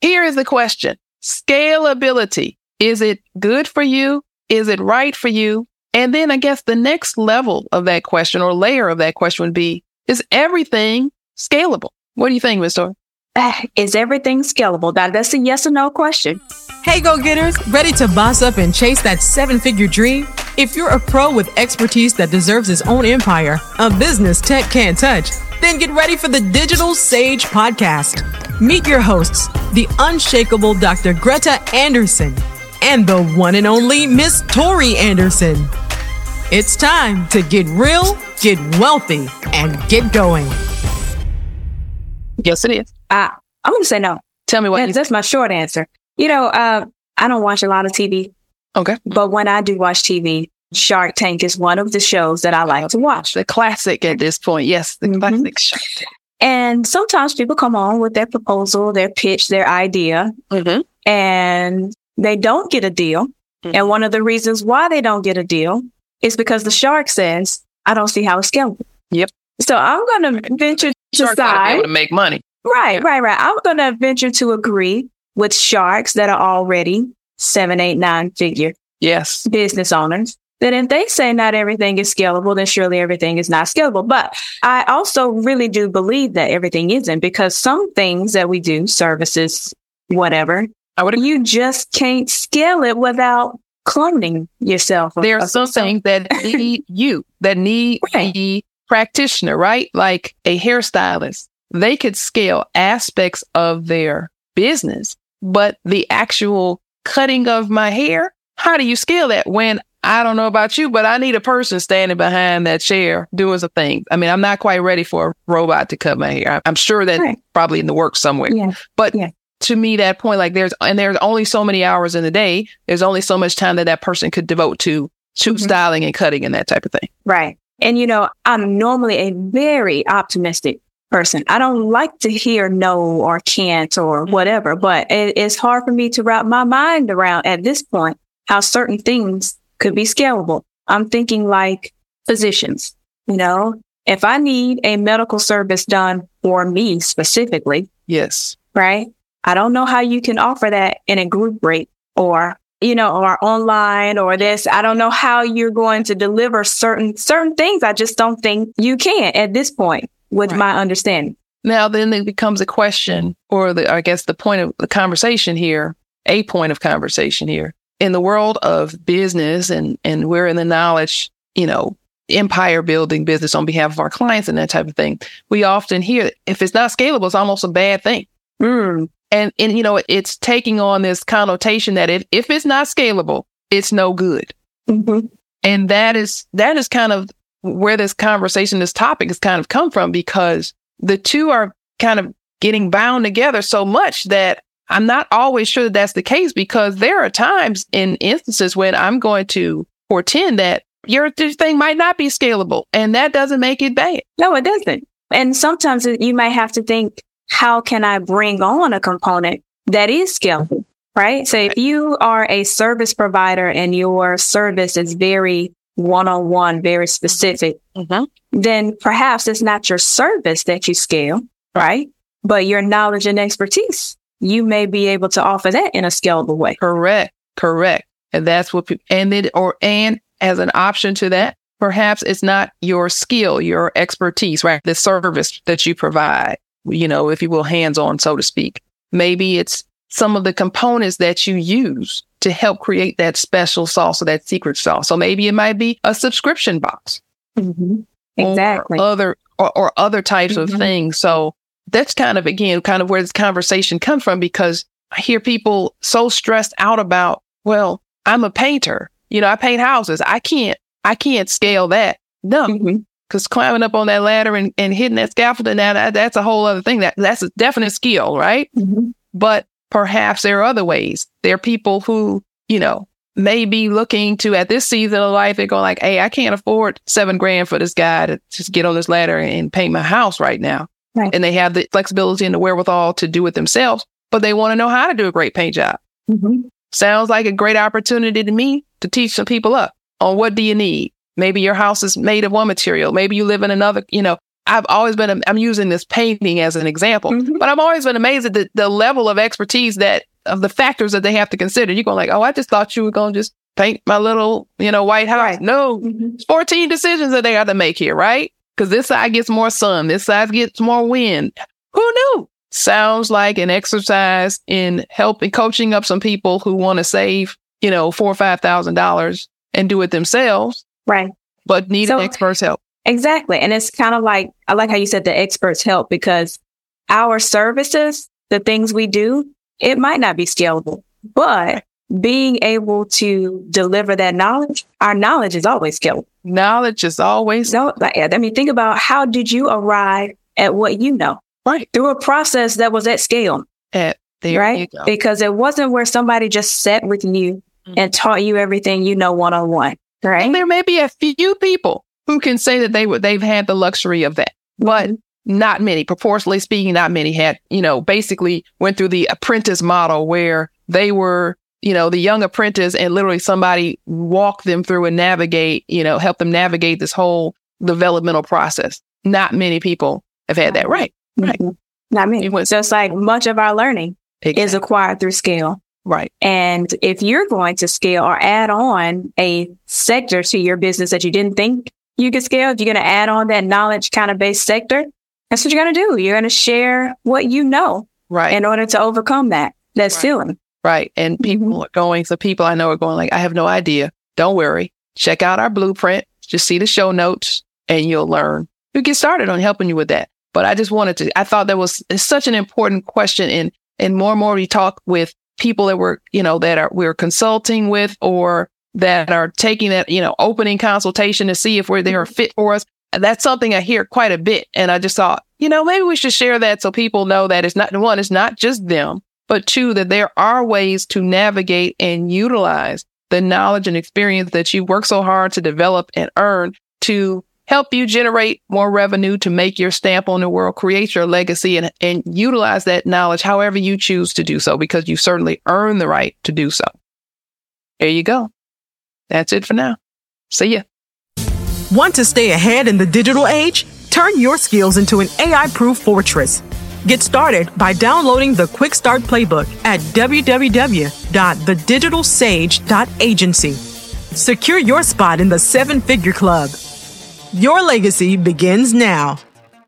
here is the question scalability. Is it good for you? Is it right for you? And then I guess the next level of that question or layer of that question would be is everything scalable? What do you think, Ms. Tori? Is everything scalable? That, that's a yes or no question. Hey, go getters, ready to boss up and chase that seven figure dream? If you're a pro with expertise that deserves its own empire, a business tech can't touch, then get ready for the Digital Sage Podcast. Meet your hosts, the unshakable Dr. Greta Anderson and the one and only Miss Tori Anderson. It's time to get real, get wealthy, and get going. Yes, it is. Uh, I'm going to say no. Tell me what. That's, that's my short answer. You know, uh, I don't watch a lot of TV, okay. but when I do watch TV, Shark Tank is one of the shows that I like to watch. The classic at this point. Yes, the Mhm. classic Shark Tank. And sometimes people come on with their proposal, their pitch, their idea, Mhm. and they don't get a deal. Mhm. And one of the reasons why they don't get a deal is because the shark says, I don't see how it's scalable. Yep. So I'm going to venture to Shark gotta be side. to make money. Right, right, right. I'm going to venture to agree with sharks that are already seven, eight, nine figure Yes. business owners that if they say not everything is scalable, then surely everything is not scalable. But I also really do believe that everything isn't because some things that we do, services, whatever, I would you just can't scale it without cloning yourself. There are some things that need you, that need Right. the practitioner, right? Like a hairstylist. They could scale aspects of their business, but the actual cutting of my hair, how do you scale that when I don't know about you, but I need a person standing behind that chair doing some things. I mean, I'm not quite ready for a robot to cut my hair. I'm sure that's Right. probably in the works somewhere. Yeah. But Yeah. to me, that point, like there's, and there's only so many hours in the day. There's only so much time that that person could devote to, to Mhm. styling and cutting and that type of thing. Right. And you know, I'm normally a very optimistic person. I don't like to hear no or can't or whatever, but it, it's hard for me to wrap my mind around at this point how certain things could be scalable. I'm thinking like physicians, you know, if I need a medical service done for me specifically, Yes. right? I don't know how you can offer that in a group rate or you know or online or this I don't know how you're going to deliver certain certain things I just don't think you can at this point with Right. my understanding. Now, then it becomes a question, or the, I guess the point of the conversation here, a point of conversation here in the world of business, and and we're in the knowledge, you know, empire building business on behalf of our clients and that type of thing. We often hear if it's not scalable, it's almost a bad thing. Mm, And and you know, it's taking on this connotation that if if it's not scalable, it's no good. mhm. And that is that is kind of where this conversation, this topic has kind of come from because the two are kind of getting bound together so much that I'm not always sure that that's the case because there are times in instances when I'm going to portend that your thing might not be scalable and that doesn't make it bad. No, it doesn't. And sometimes you might have to think, how can I bring on a component that is scalable? Right. So if you are a service provider and your service is very one on one, very mm-hmm. specific, mm-hmm. then perhaps it's not your service that you scale, right? But your knowledge and expertise, you may be able to offer that in a scalable way. Correct. Correct. And that's what people, and then, or, and as an option to that, perhaps it's not your skill, your expertise, right? The service that you provide, you know, if you will, hands on, so to speak. Maybe it's some of the components that you use to help create that special sauce or that secret sauce. So maybe it might be a subscription box. Exactly. Or other, or, or other types of Mhm. things. So that's kind of, again, kind of where this conversation comes from because I hear people so stressed out about, well, I'm a painter. You know, I paint houses. I can't, I can't scale that. No, because climbing up on that ladder and, and hitting that scaffolding, now that, that's a whole other thing. That that's a definite skill, right? Mhm. But perhaps there are other ways. There are people who, you know, may be looking to at this season of life, they're going like, hey, I can't afford seven grand for this guy to just get on this ladder and paint my house right now. Right. And they have the flexibility and the wherewithal to do it themselves, but they want to know how to do a great paint job. Mhm. Sounds like a great opportunity to me to teach some people up on what do you need. Maybe your house is made of one material. Maybe you live in another, you know, I've always been, I'm using this painting as an example, mm-hmm. but I've always been amazed at the, the level of expertise that of the factors that they have to consider. You're going like, oh, I just thought you were going to just paint my little, you know, white house. Right. No, mm-hmm. 14 decisions that they got to make here, right? Because this side gets more sun, this side gets more wind. Who knew? Sounds like an exercise in helping coaching up some people who want to save, you know, four or five thousand dollars and do it themselves. Right. But need so, experts help. Exactly. And it's kind of like I like how you said the experts help because our services, the things we do, it might not be scalable, but being able to deliver that knowledge, our knowledge is always scalable. Knowledge is always. No, I mean, think about how did you arrive at what you know? Right. Through a process that was at scale. At there right? Because it wasn't where somebody just sat with you mm-hmm. and taught you everything you know one on one. Right. And there may be a few people who can say that they would they've had the luxury of that. But not many, proportionally speaking, not many had, you know, basically went through the apprentice model where they were, you know, the young apprentice and literally somebody walk them through and navigate, you know, help them navigate this whole developmental process. Not many people have had that right. Right. Mm-hmm. Not many. It so it's like much of our learning exactly. is acquired through scale. Right. And if you're going to scale or add on a sector to your business that you didn't think you could scale, if you're going to add on that knowledge kind of based sector, that's what you're going to do. You're going to share what you know. Right. In order to overcome that, that right. ceiling. Right. And people mm-hmm. are going, so people I know are going like, I have no idea. Don't worry. Check out our blueprint. Just see the show notes and you'll learn. We get started on helping you with that. But I just wanted to, I thought that was such an important question. And, and more and more we talk with people that we're, you know, that are, we're consulting with or that are taking that, you know, opening consultation to see if we're, they are fit for us. And that's something I hear quite a bit. And I just thought, you know, maybe we should share that so people know that it's not one, it's not just them, but two, that there are ways to navigate and utilize the knowledge and experience that you work so hard to develop and earn to help you generate more revenue to make your stamp on the world, create your legacy and, and utilize that knowledge however you choose to do so, because you certainly earn the right to do so. There you go. That's it for now. See ya. Want to stay ahead in the digital age? Turn your skills into an AI proof fortress. Get started by downloading the Quick Start Playbook at www.thedigitalsage.agency. Secure your spot in the seven figure club. Your legacy begins now.